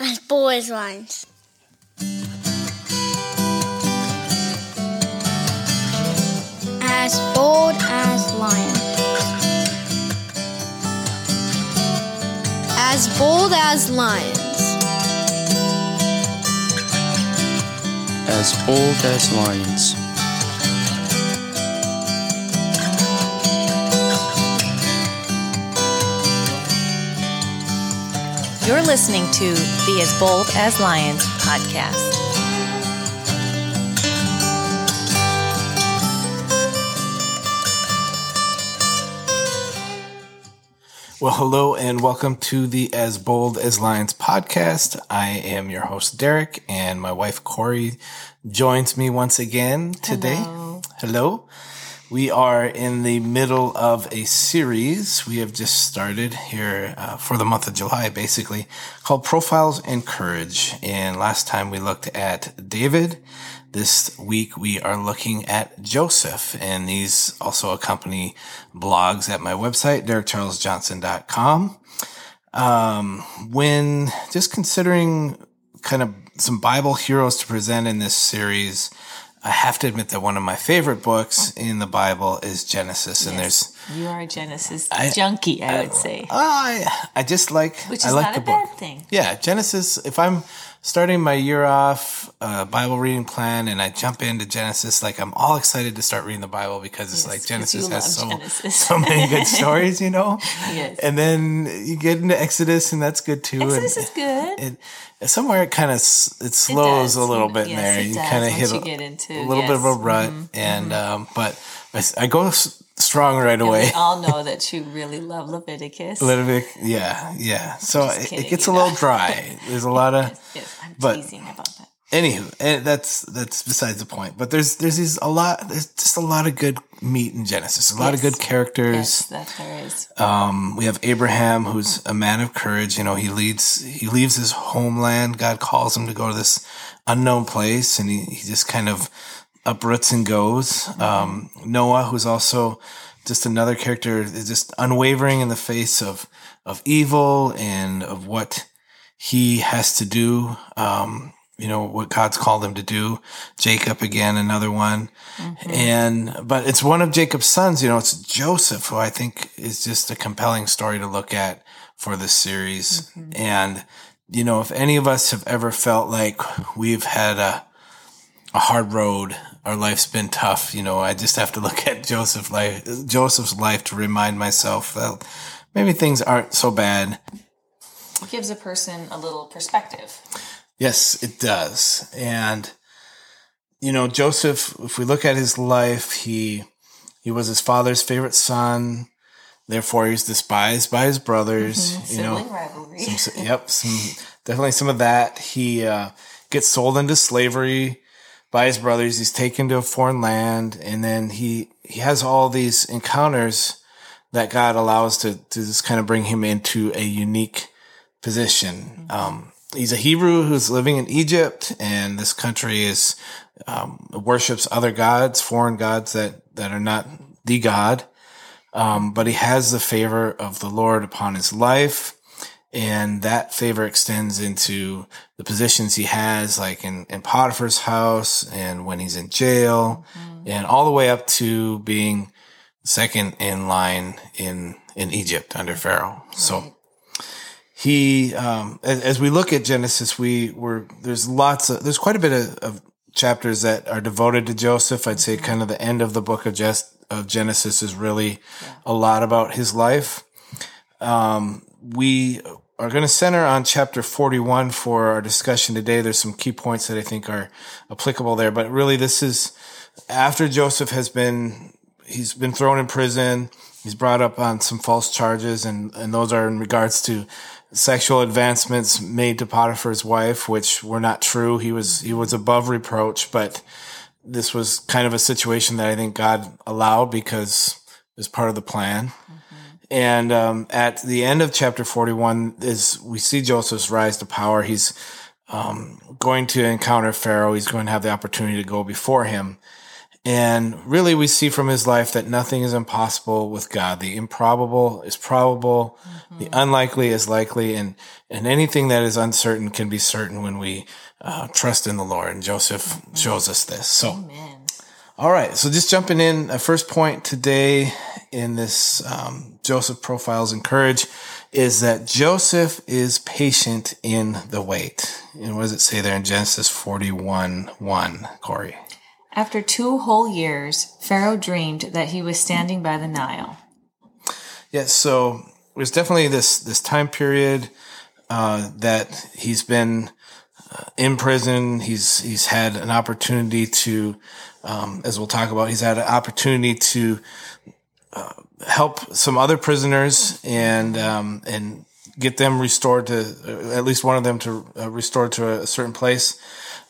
as as lions. As bold as lions. As bold as lions. As bold as lions. You're listening to the As Bold as Lions podcast. Well, hello and welcome to the As Bold as Lions podcast. I am your host, Derek, and my wife, Corey, joins me once again today. Hello. Hello. We are in the middle of a series we have just started here uh, for the month of July, basically, called Profiles in Courage. And last time we looked at David. This week we are looking at Joseph, and these also accompany blogs at my website, derekcharlesjohnson.com. Um, when just considering kind of some Bible heroes to present in this series, I have to admit that one of my favorite books oh. in the Bible is Genesis, and there's You are a Genesis I- junkie, I would say. I I just like Which I is like not the a book. bad thing. Yeah, Genesis. If I'm starting my year off uh, Bible reading plan and I jump into Genesis, like I'm all excited to start reading the Bible because it's Yes, like Genesis has so Genesis. so many good stories, you know. Yes. And then you get into Exodus, and that's good too. Exodus and is good. It, somewhere it kind of it slows does. a little bit in there. it You kind of hit a, a little bit of a yes. Mm-hmm. rut, and um, but I, I go s- strong right away. We all know that you really love Leviticus. Bit, yeah, yeah. So it, it gets a little dry. There's a lot of, Yes, I'm but- teasing about that. anywho, that's that's besides the point. But there's there's these a lot. There's just a lot of good meat in Genesis. A lot of good characters. Yes, that there is. Um, we have Abraham, who's a man of courage. You know, he leads, he leaves his homeland. God calls him to go to this unknown place, and he, he just kind of uproots and goes. Um, Noah, who's also just another character, is just unwavering in the face of of evil and of what he has to do. Um, you know what God's called him to do. Jacob again, another one, and but it's one of Jacob's sons. You know, it's Joseph, who I think is just a compelling story to look at for this series. And you know, if any of us have ever felt like we've had a a hard road, our life's been tough. You know, I just have to look at Joseph life, Joseph's life to remind myself that maybe things aren't so bad. It gives a person a little perspective. Yes, it does. And you know, Joseph, if we look at his life, he he was his father's favorite son. Therefore, he's despised by his brothers. You know, Sibling rivalry. some, yep, some definitely some of that. He uh, gets sold into slavery by his brothers. He's taken to a foreign land, and then he he has all these encounters that God allows to to just kind of bring him into a unique position. Um, he's a Hebrew who's living in Egypt, and this country is um, worships other gods, foreign gods that that are not the God. Um, but he has the favor of the Lord upon his life, and that favor extends into the positions he has, like in, in Potiphar's house, and when he's in jail, and all the way up to being second in line in in Egypt under Pharaoh. So he um as, as we look at genesis we were there's lots of there's quite a bit of, of chapters that are devoted to joseph. I'd say kind of the end of the book of just of genesis is really a lot about his life. Um we are going to center on chapter 41 for our discussion today there's some key points that i think are applicable there but really this is after joseph has been he's been thrown in prison. He's brought up on some false charges, and, and those are in regards to sexual advancements made to Potiphar's wife, which were not true. He was he was above reproach, but this was kind of a situation that I think God allowed because it was part of the plan. And um, at the end of chapter 41 is we see Joseph's rise to power. He's um, going to encounter Pharaoh. He's going to have the opportunity to go before him. And really, we see from his life that nothing is impossible with God. The improbable is probable, the unlikely is likely, and, and anything that is uncertain can be certain when we uh, trust in the Lord. And Joseph shows us this. So, all right. So, just jumping in, a first point today in this um, Joseph Profiles in Courage is that Joseph is patient in the wait. And what does it say there in Genesis 41 1, Corey? After two whole years, Pharaoh dreamed that he was standing by the Nile. Yes, so there's definitely this this time period uh, that he's been uh, in prison. He's he's had an opportunity to, um, as we'll talk about, he's had an opportunity to uh, help some other prisoners and um, and get them restored to uh, at least one of them to uh, restored to a, certain place.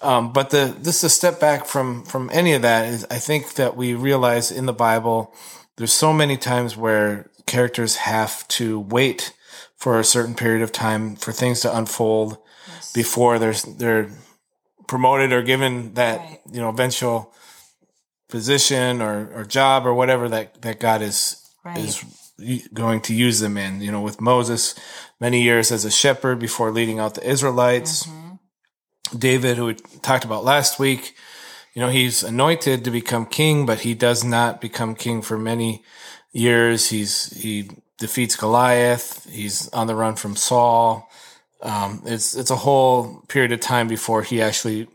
Um, but the this is a step back from from any of that. Is I think that we realize in the Bible there's so many times where characters have to wait for a certain period of time for things to unfold before they're they're promoted or given that Right. you know eventual position or, or job or whatever that that God is Right. is going to use them in. You know, with Moses, many years as a shepherd before leading out the Israelites. David, who we talked about last week, you know, he's anointed to become king, but he does not become king for many years. He's he defeats Goliath. He's on the run from Saul. Um, it's it's a whole period of time before he actually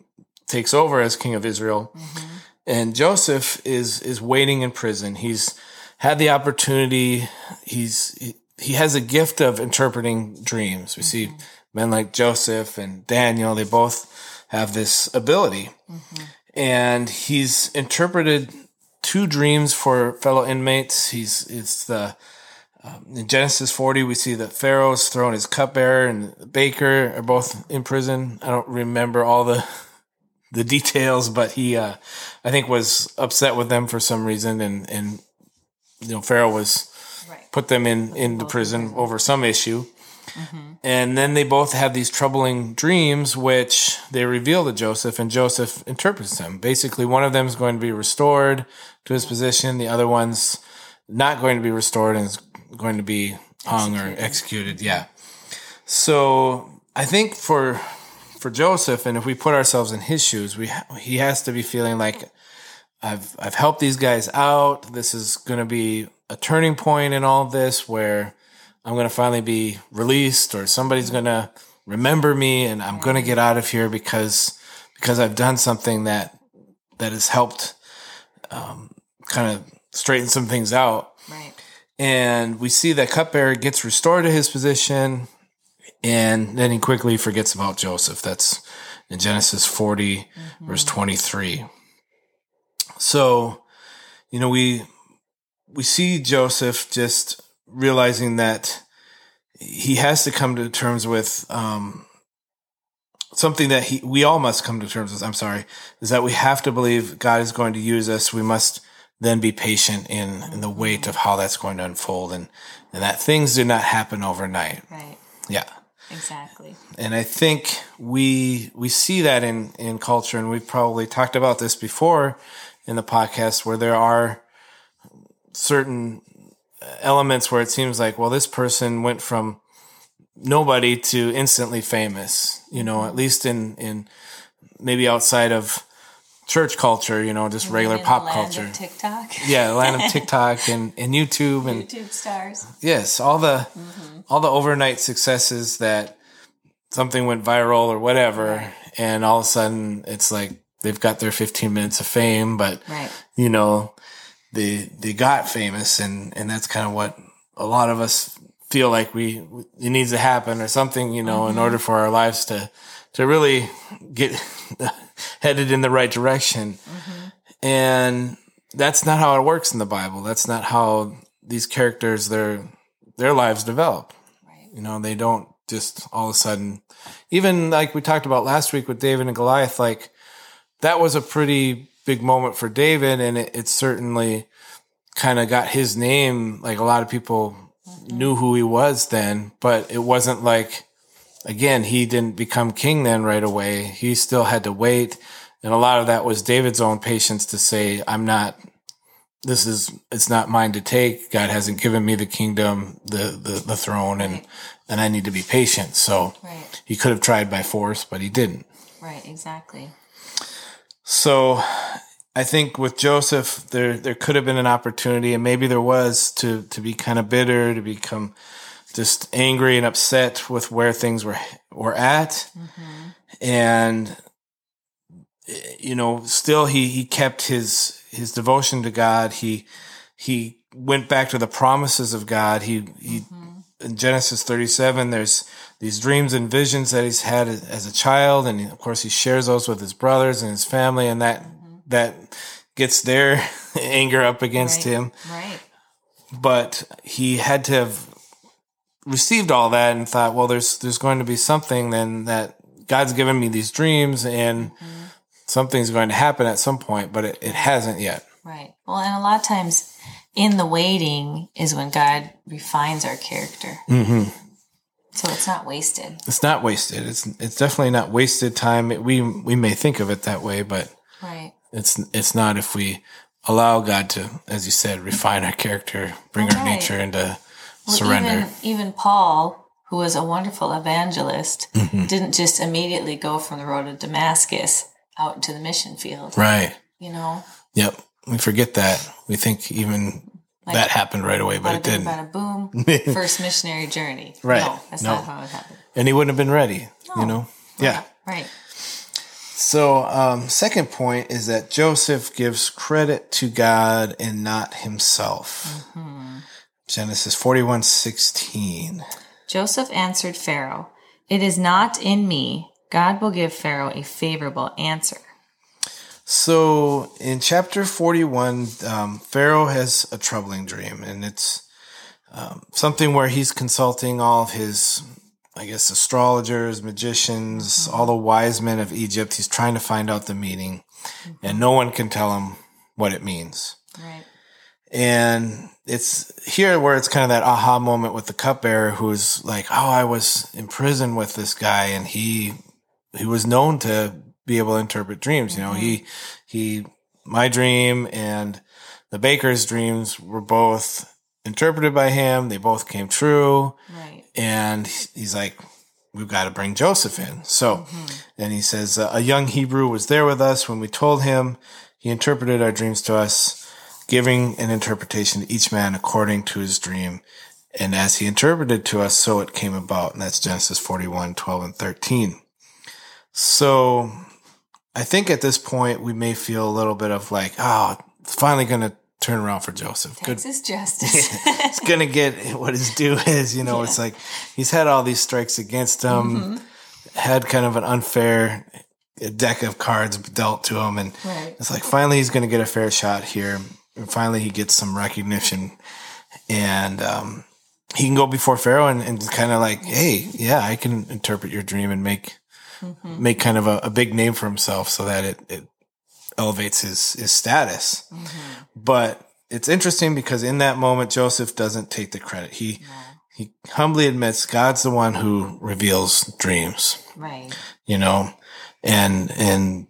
takes over as king of Israel. And Joseph is is waiting in prison. He's had the opportunity. He's he, he has a gift of interpreting dreams. We see men like Joseph and Daniel. They both have this ability, and he's interpreted two dreams for fellow inmates. He's it's the um, in Genesis 40, we see that Pharaoh's throne his cupbearer and the baker are both in prison. I don't remember all the the details, but he, uh, I think, was upset with them for some reason, and and you know Pharaoh was Right. put them in into prison over some issue. And then they both have these troubling dreams, which they reveal to Joseph, and Joseph interprets them. Basically, one of them is going to be restored to his position, the other one's not going to be restored and is going to be hung or executed. Yeah. So I think for for Joseph, and if we put ourselves in his shoes, we he has to be feeling like I've I've helped these guys out. This is going to be a turning point in all of this where I'm going to finally be released, or somebody's going to remember me, and I'm going to get out of here because because I've done something that that has helped um, kind of straighten some things out. Right. And we see that cupbearer gets restored to his position, and then he quickly forgets about Joseph. That's in Genesis 40, verse 23. So, you know, we we see Joseph just realizing that he has to come to terms with um, something that he we all must come to terms with. I'm sorry, is that we have to believe God is going to use us. We must then be patient in, in the wait of how that's going to unfold, and and that things do not happen overnight. Right. Yeah. Exactly. And I think we we see that in in culture, and we've probably talked about this before in the podcast, where there are certain elements where it seems like, well, this person went from nobody to instantly famous. You know, at least in in maybe outside of church culture, you know, just regular pop culture. TikTok. Yeah, the land of TikTok and, and YouTube and YouTube stars. Yes, all the mm-hmm. all the overnight successes that something went viral or whatever, and all of a sudden it's like they've got their 15 minutes of fame, but Right. you know they they got famous, and and that's kind of what a lot of us feel like we it needs to happen or something, you know, in mm-hmm. order for our lives to to really get headed in the right direction, mm-hmm. and that's not how it works in the Bible. That's not how these characters their their lives develop. Right. You know, they don't just all of a sudden, even like we talked about last week with David and Goliath, like that was a pretty big moment for David. And it, it certainly kind of got his name. Like a lot of people mm-hmm. knew who he was then, but it wasn't like, again, he didn't become king then right away. He still had to wait and a lot of that was David's own patience to say, I'm not, this is, it's not mine to take. God hasn't given me the kingdom, the, the, the throne and, and I need to be patient. So Right. he could have tried by force, but he didn't. Right. Exactly. So I think with Joseph, there there could have been an opportunity, and maybe there was to to be kind of bitter, to become just angry and upset with where things were were at, mm-hmm. and you know, still he he kept his his devotion to God. He he went back to the promises of God. He he mm-hmm. in Genesis 37, there's these dreams and visions that he's had as a child, and of course he shares those with his brothers and his family, and that mm-hmm. that gets their anger up against Right. him. Right. But he had to have received all that and thought, well, there's there's going to be something then that God's given me these dreams, and something's going to happen at some point, but it, it hasn't yet. Right. Well, and a lot of times in the waiting is when God refines our character. Mm-hmm. So it's not wasted. It's not wasted. It's it's definitely not wasted time. We we may think of it that way, but Right. it's it's not if we allow God to, as you said, refine our character, bring our nature into Well, surrender. Even, even Paul, who was a wonderful evangelist, Mm-hmm. didn't just immediately go from the road to Damascus out into the mission field. right. You know, Yep. We forget that. We think even that happened right away, but it didn't. bada boom, first missionary journey. Right. No, that's No. not how it happened. And he wouldn't have been ready. You know. Yeah. Right. So, um, second point is that Joseph gives credit to God and not himself. Genesis forty-one sixteen. Joseph answered Pharaoh, It is not in me. God will give Pharaoh a favorable answer. So in chapter 41, um, Pharaoh has a troubling dream, and it's um, something where he's consulting all of his, I guess, astrologers, magicians, all the wise men of Egypt. He's trying to find out the meaning, and no one can tell him what it means. Right. And it's here where it's kind of that aha moment with the cupbearer who's like, Oh, I was in prison with this guy and he, he was known to be able to interpret dreams. You know, mm-hmm. he, he, my dream and the baker's dreams were both interpreted by him. They both came true. Right. And he's like, we've got to bring Joseph in. So, mm-hmm. and he says, a young Hebrew was there with us when we told him. He interpreted our dreams to us, giving an interpretation to each man according to his dream. And as he interpreted to us, so it came about. And that's Genesis 41, 12 and 13. So I think at this point, we may feel a little bit of like, oh, it's finally going to turn around for Joseph. Good Texas justice. he's gonna get what his due is. You know, it's like he's had all these strikes against him, mm-hmm. had kind of an unfair deck of cards dealt to him, and Right. it's like finally he's gonna get a fair shot here, and finally he gets some recognition, and um, he can go before Pharaoh and, and kind of like, hey, yeah, I can interpret your dream and make make kind of a, a big name for himself, so that it, it elevates his his status. But it's interesting because in that moment, Joseph doesn't take the credit. He he humbly admits God's the one who reveals dreams. right. You know, and and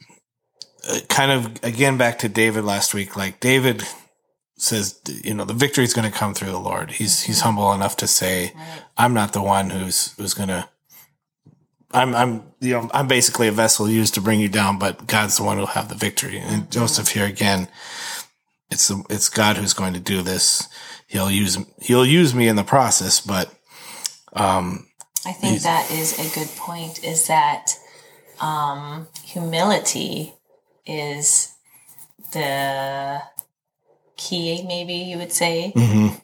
kind of again back to David last week. Like David says, you know, the victory is going to come through the Lord. He's he's humble enough to say, "I'm not the one who's who's going to." I'm, I'm, you know, I'm basically a vessel used to bring you down, but God's the one who'll have the victory. And Joseph here again, it's the, it's God who's going to do this. He'll use he'll use me in the process, but um, I think that is a good point. Is that um, humility is the key, maybe you would say,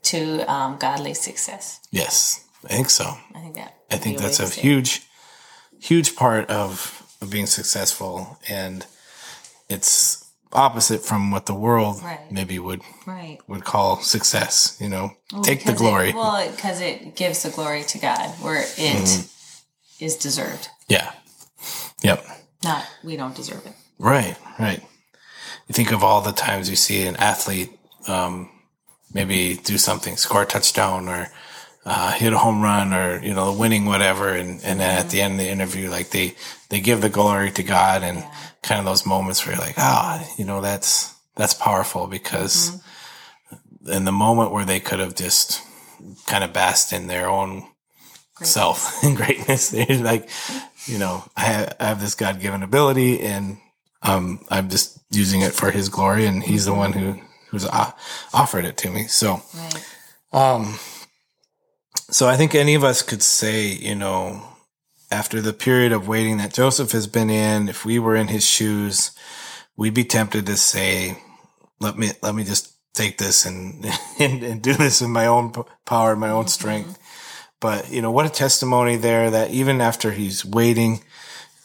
to um, godly success. yes, I think so. I think that. I think that's a it. huge, huge part of, of being successful, and it's opposite from what the world Right. maybe would right. would call success. You know, take the glory. It, well, because it gives the glory to God, where it is Mm-hmm. deserved. yeah. Yep. Not we don't deserve it. Right. Right. You think of all the times you see an athlete um, maybe do something, score a touchdown, or uh, hit a home run or you know winning whatever and and then at the end of the interview like they they give the glory to god and yeah. kind of those moments where you're like ah oh, you know that's that's powerful because mm-hmm. in the moment where they could have just kind of basked in their own greatness. self and greatness they're like you know I have, I have this god-given ability and um i'm just using it for his glory and he's the one who who's uh, offered it to me so right. um so I think any of us could say, you know, after the period of waiting that Joseph has been in, if we were in his shoes, we'd be tempted to say, let me, let me just take this and, and, and do this in my own power, my own strength. Mm-hmm. But, you know, what a testimony there that even after he's waiting,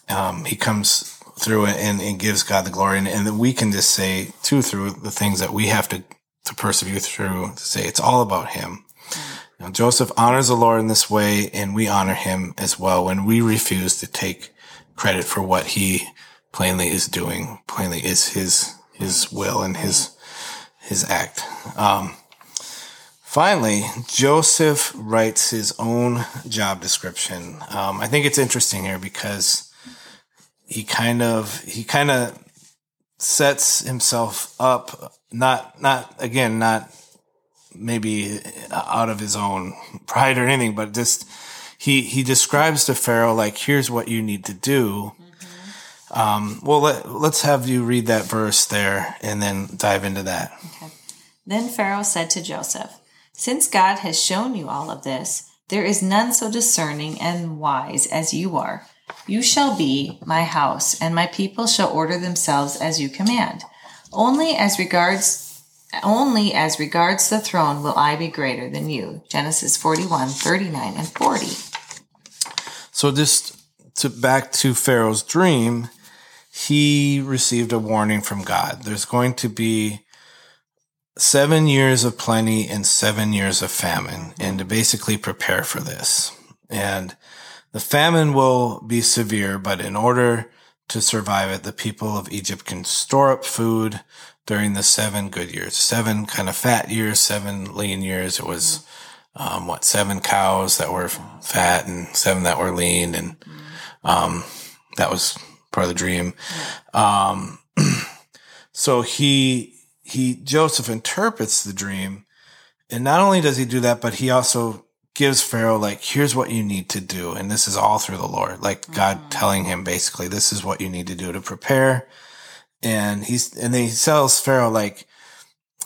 um, he comes through it and, and gives God the glory. And, and we can just say too, through the things that we have to, to persevere through to say it's all about him. Now, Joseph honors the Lord in this way, and we honor him as well when we refuse to take credit for what he plainly is doing, plainly is his, his will and his, his act. Um, finally, Joseph writes his own job description. Um, I think it's interesting here because he kind of, he kind of sets himself up, not, not, again, not maybe out of his own pride or anything, but just he he describes to Pharaoh like, "Here's what you need to do." Mm-hmm. Um, well, let, let's have you read that verse there and then dive into that. Okay. Then Pharaoh said to Joseph, "Since God has shown you all of this, there is none so discerning and wise as you are. You shall be my house, and my people shall order themselves as you command." Only as regards only as regards the throne will I be greater than you. Genesis 41, 39, and 40. So just to back to Pharaoh's dream, he received a warning from God. There's going to be seven years of plenty and seven years of famine, and to basically prepare for this. And the famine will be severe, but in order to survive it, the people of Egypt can store up food, during the seven good years, seven kind of fat years, seven lean years. It was, um, what, seven cows that were fat and seven that were lean. And, um, that was part of the dream. Um, so he, he, Joseph interprets the dream. And not only does he do that, but he also gives Pharaoh, like, here's what you need to do. And this is all through the Lord, like God mm-hmm. telling him basically, this is what you need to do to prepare and he's and then he tells Pharaoh like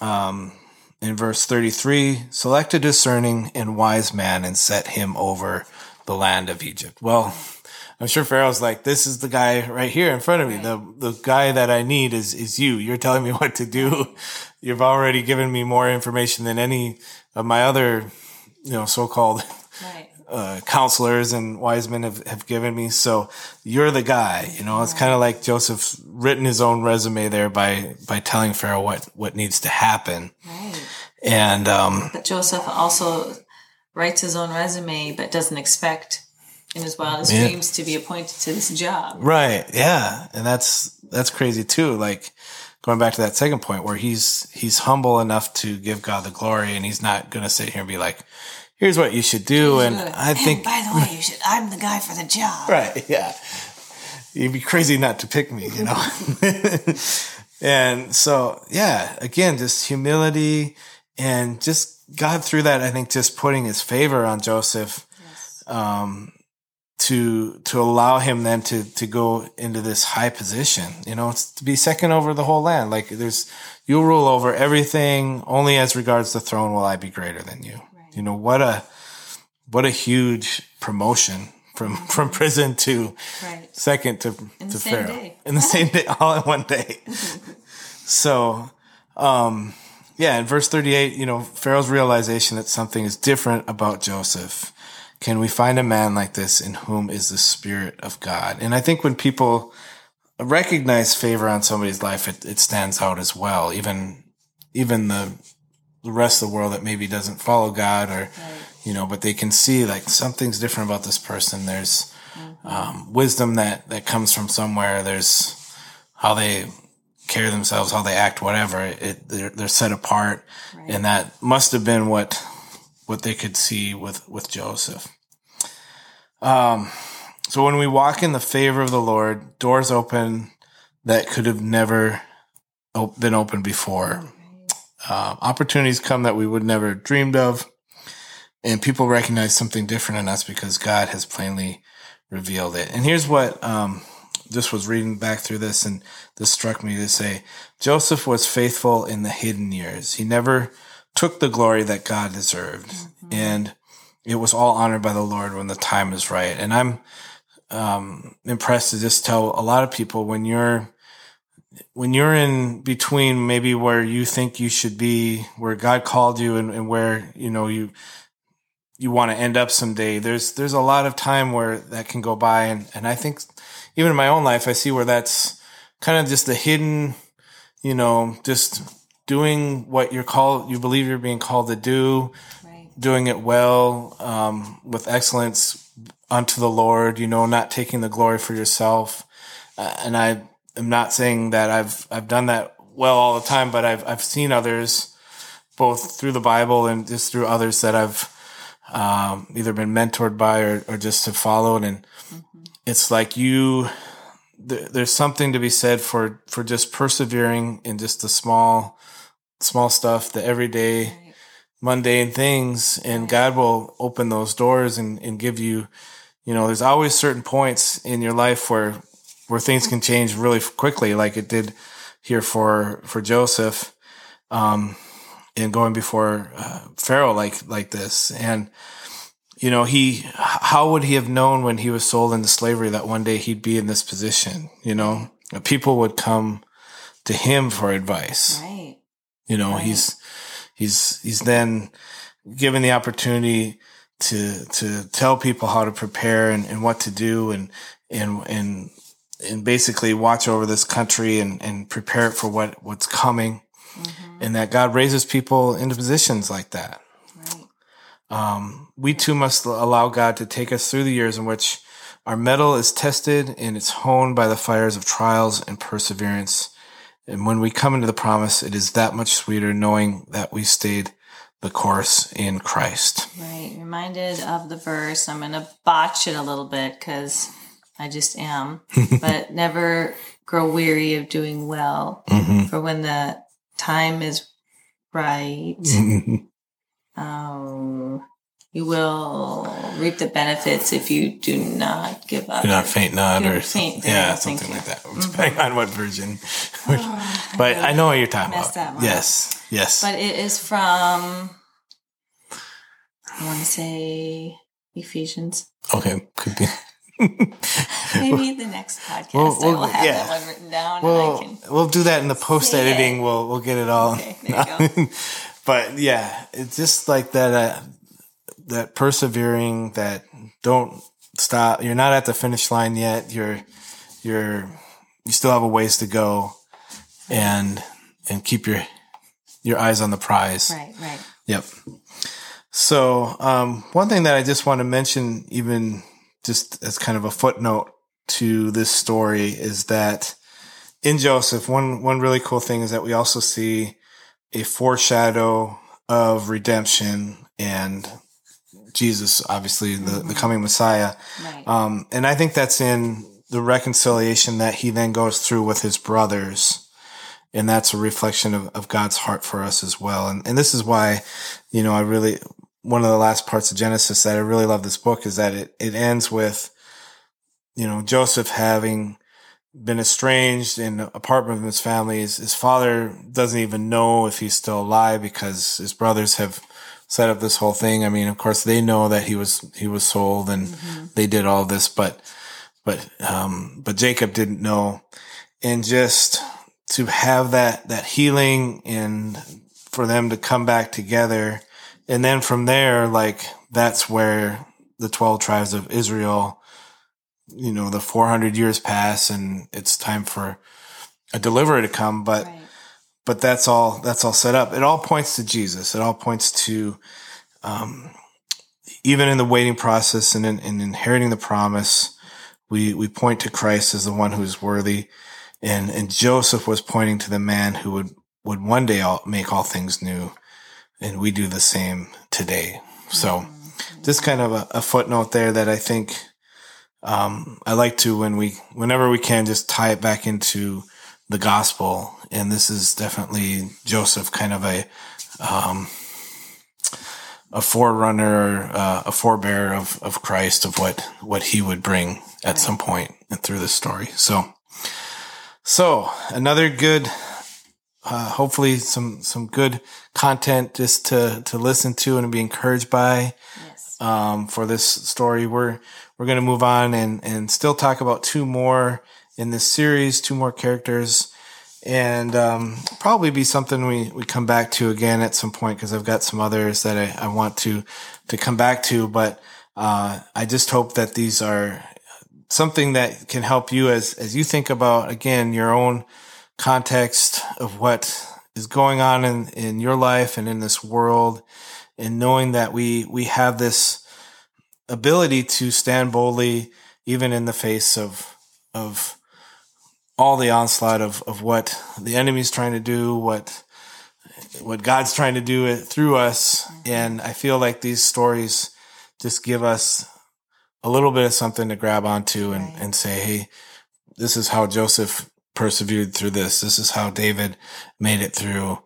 um in verse 33 select a discerning and wise man and set him over the land of Egypt. Well, I'm sure Pharaoh's like, this is the guy right here in front of me. The the guy that I need is is you. You're telling me what to do. You've already given me more information than any of my other, you know, so-called right uh, counselors and wise men have, have given me. So you're the guy, you know, it's kind of like Joseph written his own resume there by, by telling Pharaoh what, what needs to happen. Right. And, um, but Joseph also writes his own resume, but doesn't expect in his wildest yeah. dreams to be appointed to this job. Right. Yeah. And that's, that's crazy too. Like, going back to that second point where he's he's humble enough to give God the glory and he's not going to sit here and be like here's what you should do. And I think, by the way, you should, I'm the guy for the job. Right. Yeah. You'd be crazy not to pick me, you know? and so, yeah, again, just humility and just God through that, I think just putting his favor on Joseph, yes. um, to, to allow him then to, to go into this high position, you know, to be second over the whole land. Like there's, you'll rule over everything. Only as regards the throne will I be greater than you. You know, what a, what a huge promotion from, mm-hmm. from prison to right. second to, in to Pharaoh day. in the same day, all in one day. so, um, yeah, in verse 38, you know, Pharaoh's realization that something is different about Joseph. Can we find a man like this in whom is the spirit of God? And I think when people recognize favor on somebody's life, it, it stands out as well. Even, even the the rest of the world that maybe doesn't follow God or, right. you know, but they can see like something's different about this person. There's mm-hmm. um, wisdom that, that comes from somewhere. There's how they carry themselves, how they act, whatever. It, they're, they're set apart. Right. And that must have been what, what they could see with with Joseph. Um, so when we walk in the favor of the Lord, doors open that could have never been opened before. Uh, opportunities come that we would never dreamed of, and people recognize something different in us because God has plainly revealed it. And here's what um, just was reading back through this, and this struck me to say Joseph was faithful in the hidden years. He never took the glory that God deserved, mm-hmm. and it was all honored by the Lord when the time is right. And I'm um, impressed to just tell a lot of people when you're when you're in between maybe where you think you should be, where God called you and, and where, you know, you, you want to end up someday, there's, there's a lot of time where that can go by. And, and I think even in my own life, I see where that's kind of just the hidden, you know, just doing what you're called, you believe you're being called to do, right. doing it well, um, with excellence unto the Lord, you know, not taking the glory for yourself. Uh, and I, am not saying that I've I've done that well all the time, but I've I've seen others both through the Bible and just through others that I've um, either been mentored by or, or just have followed, and mm-hmm. it's like you. Th- there's something to be said for for just persevering in just the small small stuff, the everyday right. mundane things, and God will open those doors and and give you. You know, there's always certain points in your life where where things can change really quickly, like it did here for for Joseph, um, and going before uh, Pharaoh like like this. And you know, he how would he have known when he was sold into slavery that one day he'd be in this position? You know, people would come to him for advice. Right. You know, right. he's he's he's then given the opportunity to to tell people how to prepare and, and what to do and and and and basically watch over this country and, and prepare it for what, what's coming. Mm-hmm. And that God raises people into positions like that. Right. Um, we too must allow God to take us through the years in which our metal is tested and it's honed by the fires of trials and perseverance. And when we come into the promise, it is that much sweeter knowing that we stayed the course in Christ. Right. Reminded of the verse. I'm going to botch it a little bit because I just am, but never grow weary of doing well. Mm-hmm. For when the time is right, um, you will reap the benefits if you do not give up. Do not faint not, or faint, yeah, something like that. Mm-hmm. Depending on what version. Oh, but I, I, know what you're talking about. Yes, yes. But it is from. I want to say Ephesians. Okay, could be. Maybe the next podcast we'll, we'll, I will have yeah. that one written down. We'll, can we'll do that in the post editing. We'll we'll get it all. Okay, but yeah, it's just like that. Uh, that persevering. That don't stop. You're not at the finish line yet. You're you're you still have a ways to go, and and keep your your eyes on the prize. Right. Right. Yep. So um, one thing that I just want to mention, even just as kind of a footnote to this story is that in Joseph, one, one really cool thing is that we also see a foreshadow of redemption and Jesus, obviously the, mm-hmm. the coming Messiah. Right. Um, and I think that's in the reconciliation that he then goes through with his brothers. And that's a reflection of, of God's heart for us as well. And, and this is why, you know, I really, one of the last parts of Genesis that I really love this book is that it, it ends with, you know, Joseph having been estranged and apart from his family. His, his father doesn't even know if he's still alive because his brothers have set up this whole thing. I mean, of course they know that he was, he was sold and mm-hmm. they did all this, but, but, um, but Jacob didn't know. And just to have that, that healing and for them to come back together and then from there, like that's where the 12 tribes of Israel, you know, the 400 years pass and it's time for a deliverer to come. But, right. But that's all, that's all set up. It all points to Jesus. It all points to, um, even in the waiting process and in, in inheriting the promise, we, we point to Christ as the one who's worthy. And, and Joseph was pointing to the man who would, would one day all, make all things new and we do the same today. So just kind of a, a footnote there that I think um, I like to when we whenever we can just tie it back into the gospel. And this is definitely Joseph, kind of a um, a forerunner, uh, a forebearer of, of Christ, of what, what he would bring at right. some point through this story. So, so another good, uh, hopefully some, some good content just to, to listen to and be encouraged by, yes. um, for this story. We're, we're going to move on and, and still talk about two more in this series, two more characters and um, probably be something we, we come back to again at some point because I've got some others that I, I want to to come back to. But uh, I just hope that these are something that can help you as as you think about again your own context of what is going on in in your life and in this world, and knowing that we we have this ability to stand boldly even in the face of of all the onslaught of, of what the enemy's trying to do, what what God's trying to do through us. And I feel like these stories just give us a little bit of something to grab onto and, and say, hey, this is how Joseph persevered through this. This is how David made it through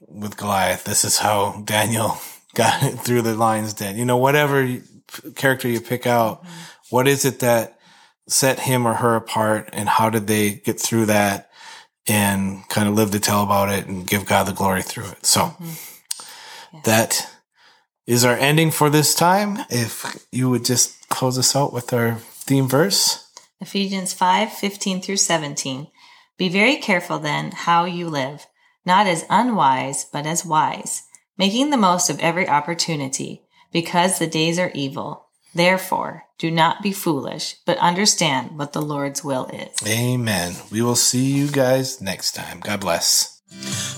with Goliath. This is how Daniel got it through the lion's den. You know, whatever character you pick out, mm-hmm. what is it that set him or her apart and how did they get through that and kind of live to tell about it and give God the glory through it. So mm-hmm. yeah. that is our ending for this time. If you would just close us out with our theme verse. Ephesians 5, 15 through 17. Be very careful then how you live, not as unwise, but as wise, making the most of every opportunity, because the days are evil. Therefore, do not be foolish, but understand what the Lord's will is. Amen. We will see you guys next time. God bless.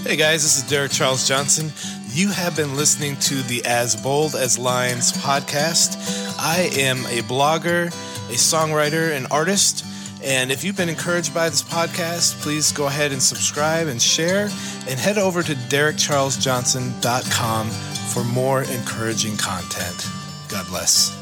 Hey guys, this is Derek Charles Johnson. You have been listening to the As Bold as Lions podcast. I am a blogger, a songwriter, an artist. And if you've been encouraged by this podcast, please go ahead and subscribe and share and head over to derekcharlesjohnson.com for more encouraging content. God bless.